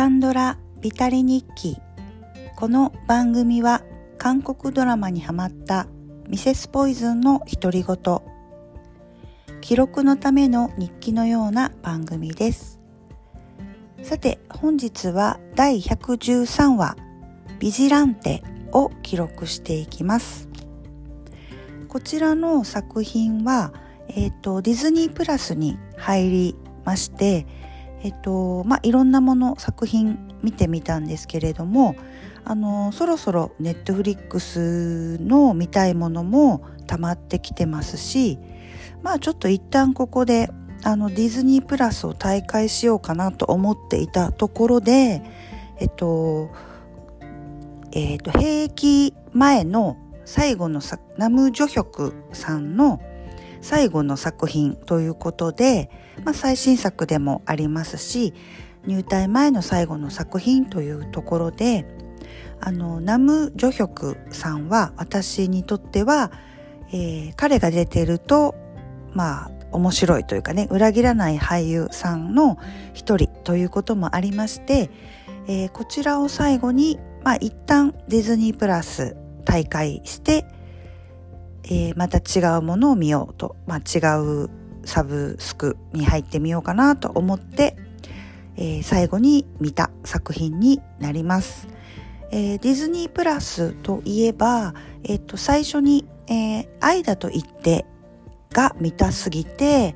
カンドラビタリ日記。この番組は韓国ドラマにハマったミセスポイズンの独り言。記録のための日記のような番組です。さて本日は第113話ビジランテを記録していきます。こちらの作品は、えっ、ー、と、ディズニープラスに入りまして、えっ、と、まあ、いろんなもの、作品見てみたんですけれども、あの、そろそろネットフリックスの見たいものも溜まってきてますし、まあちょっと一旦ここであのディズニープラスを大会しようかなと思っていたところで、えっと、えっと、兵役前の最後のナム・ジョヒョクさんの最後の作品ということで、まあ、最新作でもありますし入隊前の最後の作品というところであのナム・ジョヒョクさんは私にとっては、えー、彼が出てるとまあ面白いというかね裏切らない俳優さんの一人ということもありまして、えー、こちらを最後に、まあ、一旦ディズニープラス大会して、えー、また違うものを見ようと、まあ、違うサブスクに入ってみようかなと思って、えー、最後に見た作品になります。えー、ディズニープラスといえば、えっ、と、最初に、えー、愛だと言ってが見たすぎて、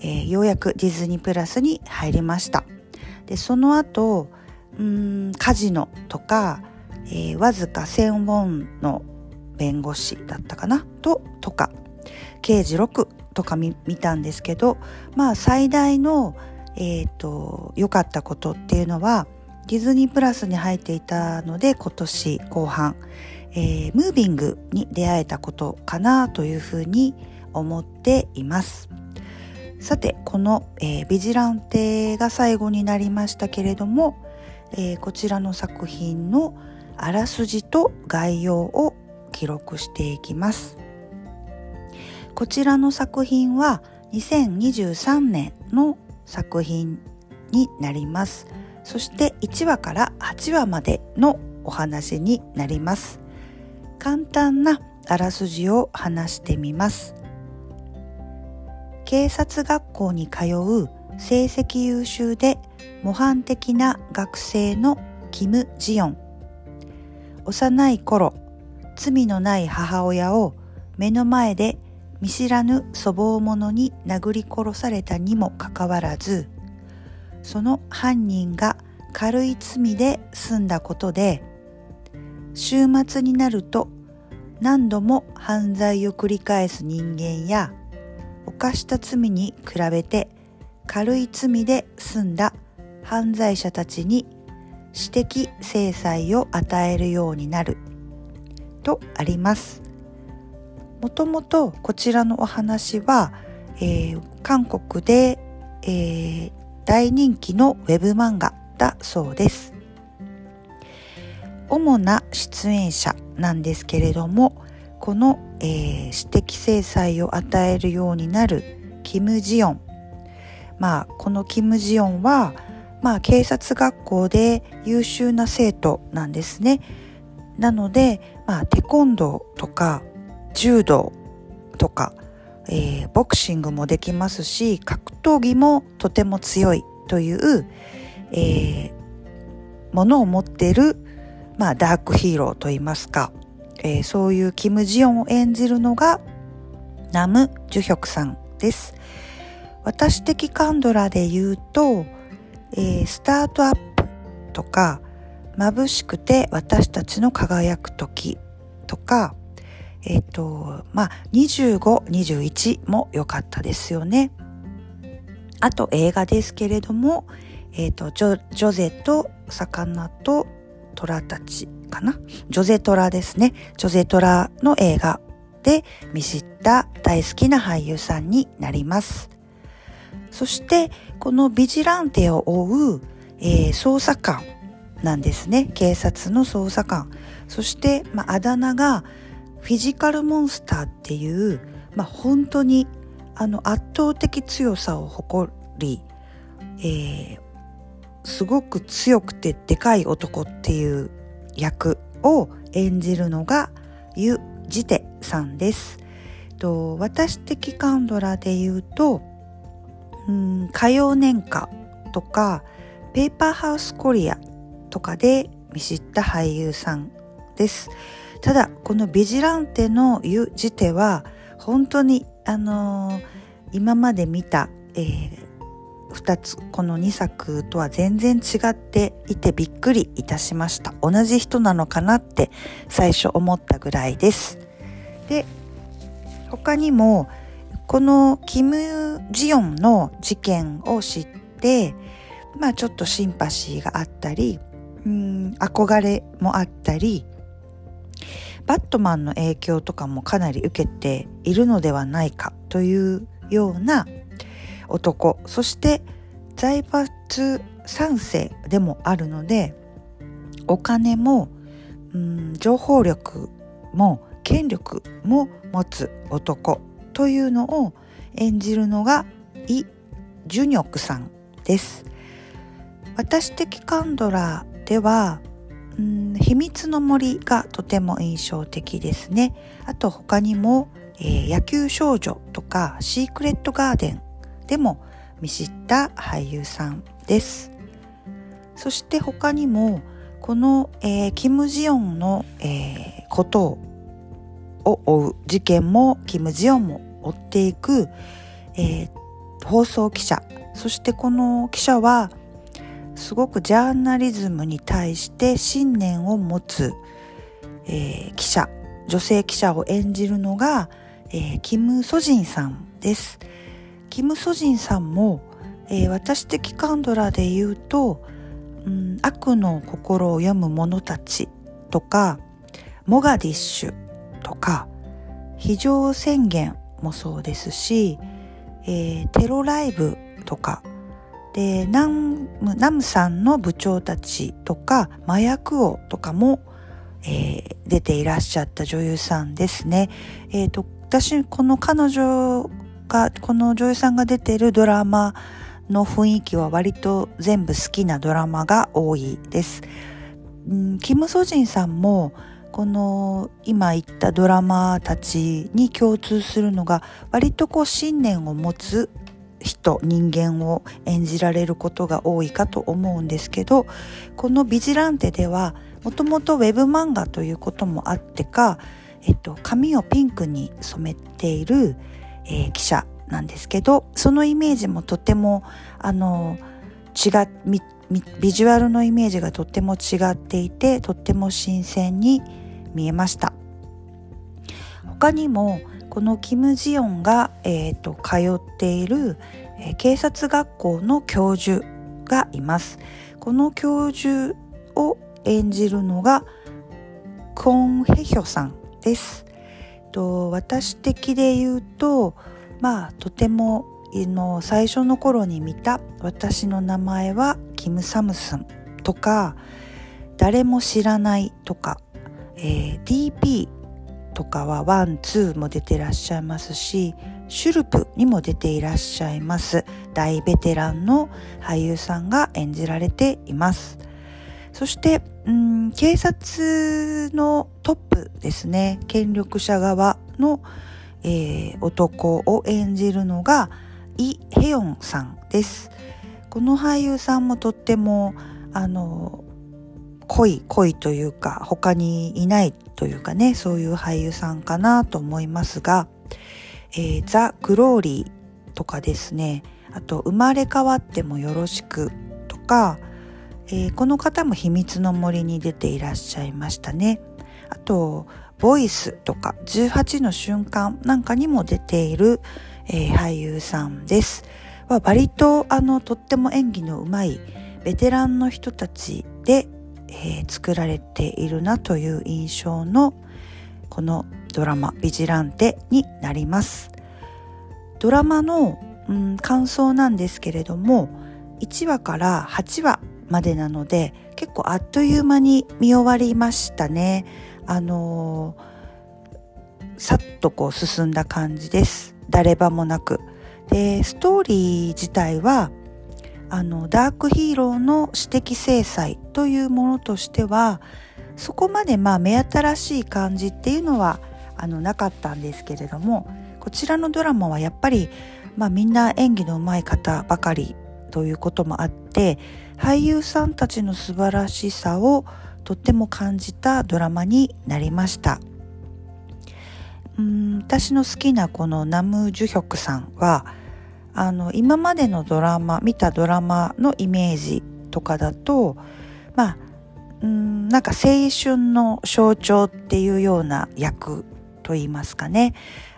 えー、ようやくディズニープラスに入りました。で、その後、うん、カジノとか、えー、わずか1000ウォンの弁護士だったかな？と、とか、刑事6とか見たんですけど、まあ最大の、えっ、ー、と、良かったことっていうのは、ディズニープラスに入っていたので今年後半、えー、ムービングに出会えたことかなというふうに思っています。さて、この、えー、ビジランテが最後になりましたけれども、えー、こちらの作品のあらすじと概要を記録していきます。こちらの作品は2023年の作品になります。そして1話から8話までのお話になります。簡単なあらすじを話してみます。警察学校に通う成績優秀で模範的な学生のキム・ジヨン。幼い頃、罪のない母親を目の前で見知らぬ粗暴者に殴り殺されたにもかかわらず、その犯人が軽い罪で済んだことで、週末になると何度も犯罪を繰り返す人間や、犯した罪に比べて軽い罪で済んだ犯罪者たちに私的制裁を与えるようになるとあります。もともとこちらのお話は、えー、韓国で、えー、大人気のウェブ漫画だそうです。主な出演者なんですけれども、この、えー、私的制裁を与えるようになるキム・ジヨン。まあ、このキム・ジヨンは、まあ、警察学校で優秀な生徒なんですね。なので、まあ、テコンドーとか柔道とか、えー、ボクシングもできますし格闘技もとても強いという、えー、ものを持っている、まあ、ダークヒーローといいますか、えー、そういうキム・ジヨンを演じるのがナム・ジュヒョクさんです。私的カンドラで言うと、えー、スタートアップとか、眩しくて私たちの輝く時とか、えっ、と、まあ、25、21も良かったですよね。あと映画ですけれども、えっ、と、ジョジョゼと魚と虎たちかな？ジョゼトラですね。ジョゼトラの映画で見知った大好きな俳優さんになります。そしてこのビジランテを追う、えー、捜査官なんですね警察の捜査官そして、まあ、あだ名がフィジカルモンスターっていう、まあ、本当にあの圧倒的強さを誇り、えー、すごく強くてでかい男っていう役を演じるのがユ・ジテさんです。と私的カンドラで言うと、うん、歌謡年歌とかペーパーハウスコリアとかで見知った俳優さんです。ただこのビジランテのユ・ジテは本当にあのー、今まで見た、えー、2つこの2作とは全然違っていてびっくりいたしました同じ人なのかなって最初思ったぐらいですで他にもこのキム・ジヨンの事件を知ってまあちょっとシンパシーがあったりうん憧れもあったりバットマンの影響とかもかなり受けているのではないかというような男そして財閥三世でもあるのでお金も、うん、情報力も権力も持つ男というのを演じるのがイ・ジュニョクさんです。私的カンドラでは、うん、秘密の森がとても印象的ですね。あと他にも、えー、野球少女とかシークレットガーデンでも見知った俳優さんです。そして他にもこの、えー、キム・ジヨンの、えー、ことを追う事件もキム・ジヨンも追っていく、えー、放送記者そしてこの記者はすごくジャーナリズムに対して信念を持つ、えー、記者女性記者を演じるのが、えー、キム・ソジンさんです。キム・ソジンさんも、えー、私的カンドラで言うと、うん、悪の心を読む者たちとか、モガディッシュとか、非常宣言もそうですし、えー、テロライブとか、で、ナム、ナムさんの部長たちとか、麻薬王とかも、えー、出ていらっしゃった女優さんですね。えっ、ー、と、私、この彼女がこの女優さんが出てるドラマの雰囲気は割と全部好きなドラマが多いです。うん、キム・ソジンさんもこの今言ったドラマたちに共通するのが割とこう信念を持つ人人間を演じられることが多いかと思うんですけどこの「ビジランテ」ではもともとウェブ漫画ということもあってか、えっと、髪をピンクに染めているえー、記者なんですけどそのイメージもとてもあの違ビジュアルのイメージがとっても違っていてとっても新鮮に見えました。他にもこのキム・ジヨンが、えーと、通っている、えー、警察学校の教授がいます。この教授を演じるのがクォン・ヘヒョさんです。と私的で言うとまあとてもの最初の頃に見た「私の名前はキム・サムスン」とか「誰も知らない」とか、えー、DP とかはワンツーも出てらっしゃいますしシュルプにも出ていらっしゃいます。大ベテランの俳優さんが演じられています。そして、うん、警察のトップですね。権力者側の、えー、男を演じるのがイ・ヘヨンさんです。この俳優さんもとってもあの濃い濃いというか他にいないというかねそういう俳優さんかなと思いますが「えー、ザ・グローリー」とかですねあと「生まれ変わってもよろしく」とかえー、この方も秘密の森に出ていらっしゃいましたね。あと、ボイスとか18の瞬間なんかにも出ている、えー、俳優さんです。は割とあのとっても演技のうまいベテランの人たちで、えー、作られているなという印象のこのドラマ「ビジランテ」になります。ドラマの、うん、感想なんですけれども1話から8話までなので結構あっという間に見終わりましたね。あのー、さっとこう進んだ感じです。誰場もなく。で、ストーリー自体は、あのダークヒーローの私的制裁というものとしてはそこまでまあ目新しい感じっていうのはあのなかったんですけれどもこちらのドラマはやっぱり、まあ、みんな演技の上手い方ばかりということもあって俳優さんたちの素晴らしさをとっても感じたドラマになりました。うん私の好きなこのナム・ジュヒョクさんはあの今までのドラマ見たドラマのイメージとかだとまあうんなんか青春の象徴っていうような役といいますかね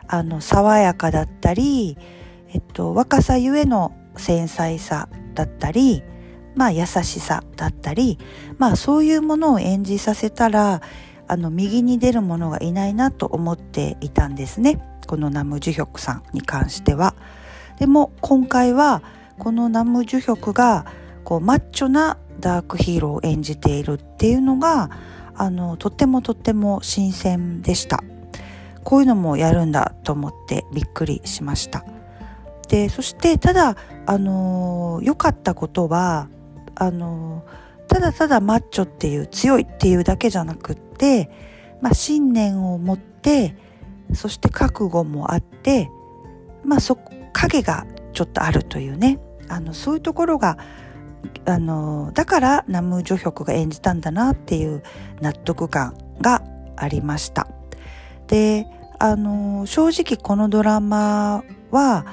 あの爽やかだったり、えっと、若さゆえの繊細さだったりまあ優しさだったりまあそういうものを演じさせたらあの右に出るものがいないなと思っていたんですねこのナム・ジュヒョクさんに関しては。でも今回はこのナム・ジュヒョクがこうマッチョなダークヒーローを演じているっていうのがあのとってもとっても新鮮でした。こういうのもやるんだと思ってびっくりしました。でそしてただあの良かったことはあのただただマッチョっていう強いっていうだけじゃなくって、まあ、信念を持ってそして覚悟もあってまあそ影がちょっとあるというね。あのそういうところがあのだからナム・ジョヒョクが演じたんだなっていう納得感がありました。であの正直このドラマは、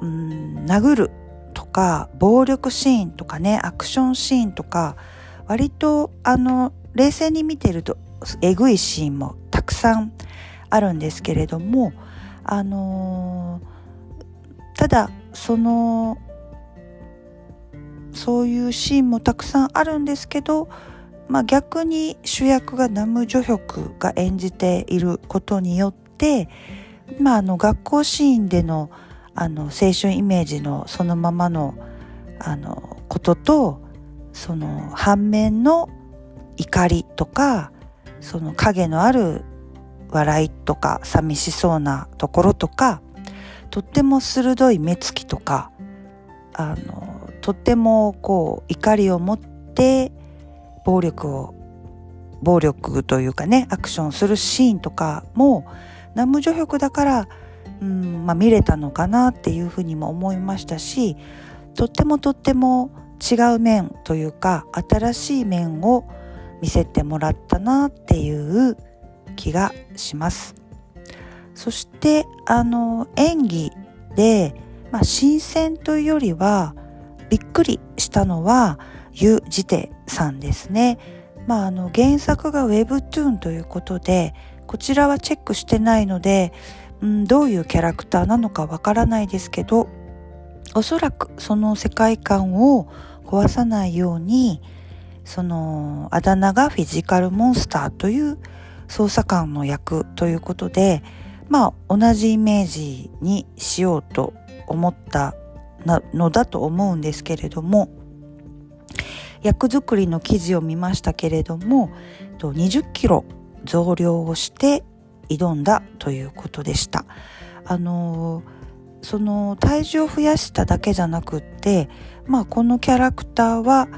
うん、殴るとか暴力シーンとかねアクションシーンとか割とあの冷静に見てるとえぐいシーンもたくさんあるんですけれどもあのただそのそういうシーンもたくさんあるんですけど、まあ、逆に主役がナム・ジョヒョクが演じていることによって、まあ、あの学校シーンでのあの青春イメージのそのままのあのこととその反面の怒りとかその影のある笑いとか寂しそうなところとかとっても鋭い目つきとかあのとってもこう怒りを持って暴力を暴力というかねアクションするシーンとかもナムジョヒョクだから、うんまあ、見れたのかなっていうふうにも思いましたしとってもとっても違う面というか新しい面を見せてもらったなっていう気がします。そしてあの演技で、まあ、新鮮というよりはびっくりしたのはユ・ジテさんですね。まあ、あの原作が Webtoon ということでこちらはチェックしてないので、うん、どういうキャラクターなのかわからないですけどおそらくその世界観を壊さないようにそのあだ名がフィジカルモンスターという捜査官の役ということでまあ同じイメージにしようと思ったのだと思うんですけれども役作りの記事を見ましたけれども20キロ増量をして挑んだということでした。あのその体重を増やしただけじゃなくって、まあ、このキャラクターは、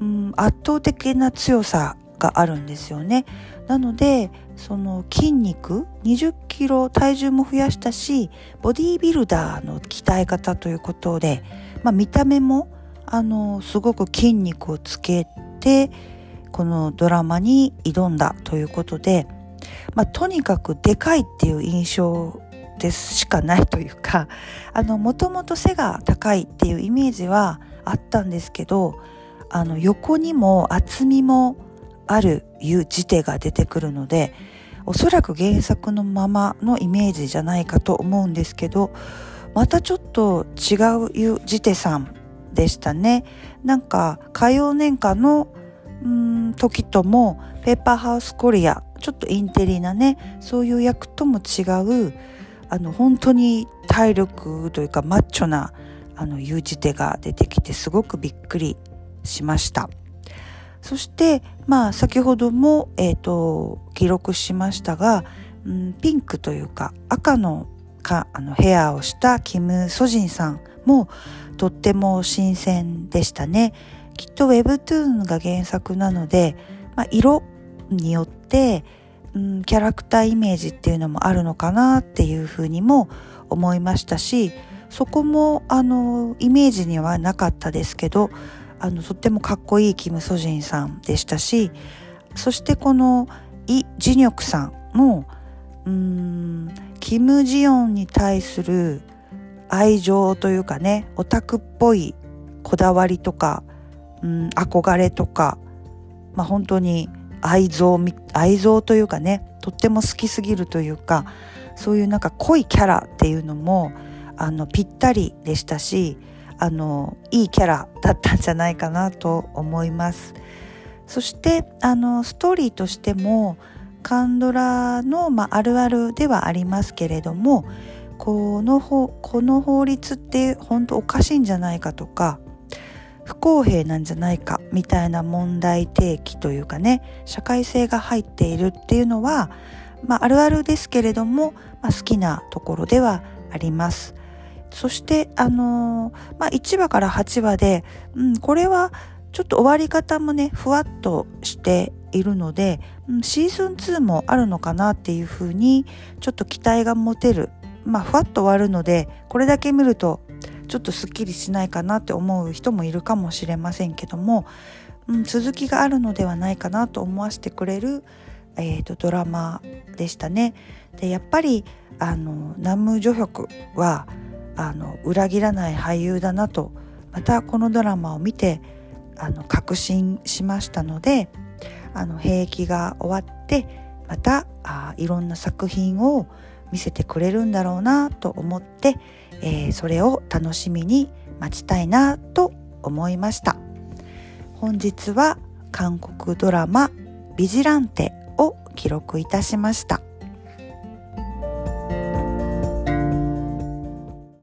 うん、圧倒的な強さがあるんですよね。なのでその筋肉20キロ体重も増やしたしボディービルダーの鍛え方ということで、まあ、見た目もあのすごく筋肉をつけてこのドラマに挑んだということで、まあ、とにかくでかいっていう印象ですしかないというかあのもともと背が高いっていうイメージはあったんですけどあの横にも厚みもあるいう字手が出てくるのでおそらく原作のままのイメージじゃないかと思うんですけどまたちょっと違うゆじてさんでしたねなんか火曜年間のうん時ともペーパーハウスコリアちょっとインテリなねそういう役とも違うあの本当に体力というかマッチョなあのゆうじ手が出てきてすごくびっくりしました。そして、まあ、先ほども、えっ、ー、と、記録しましたが、うん、ピンクというか赤のかあのヘアをしたキム・ソジンさんもとっても新鮮でしたね。きっと Webtoon が原作なので、まあ、色によって、うん、キャラクターイメージっていうのもあるのかなっていうふうにも思いましたしそこもあのイメージにはなかったですけどあのとってもかっこいいキム・ソジンさんでしたしそしてこのイ・ジニョクさんもうんキム・ジヨンに対する愛情というかねオタクっぽいこだわりとか、うん、憧れとか、まあ、本当に愛憎愛憎というかねとっても好きすぎるというかそういうなんか濃いキャラっていうのもあのぴったりでしたしあのいいキャラだったんじゃないかなと思います。そしてあのストーリーとしてもカンドラの、まあ、あるあるではありますけれどもこのこの法律って本当おかしいんじゃないかとか不公平なんじゃないかみたいな問題提起というかね社会性が入っているっていうのは、まあ、あるあるですけれども、まあ、好きなところではあります。そしてあのー、まあ、1話から8話で、うん、これはちょっと終わり方もねふわっとしているので、シーズン2もあるのかなっていうふうにちょっと期待が持てるまあふわっと終わるのでこれだけ見るとちょっとすっきりしないかなって思う人もいるかもしれませんけども、うん、続きがあるのではないかなと思わせてくれる、えーと、ドラマでしたね。でやっぱりあのナム・ジョヒョクはあの裏切らない俳優だなとまたこのドラマを見てあの確信しましたのであの兵役が終わってまたあいろんな作品を見せてくれるんだろうなと思って、えー、それを楽しみに待ちたいなと思いました。本日は韓国ドラマ「ビジランテ」を記録いたしました。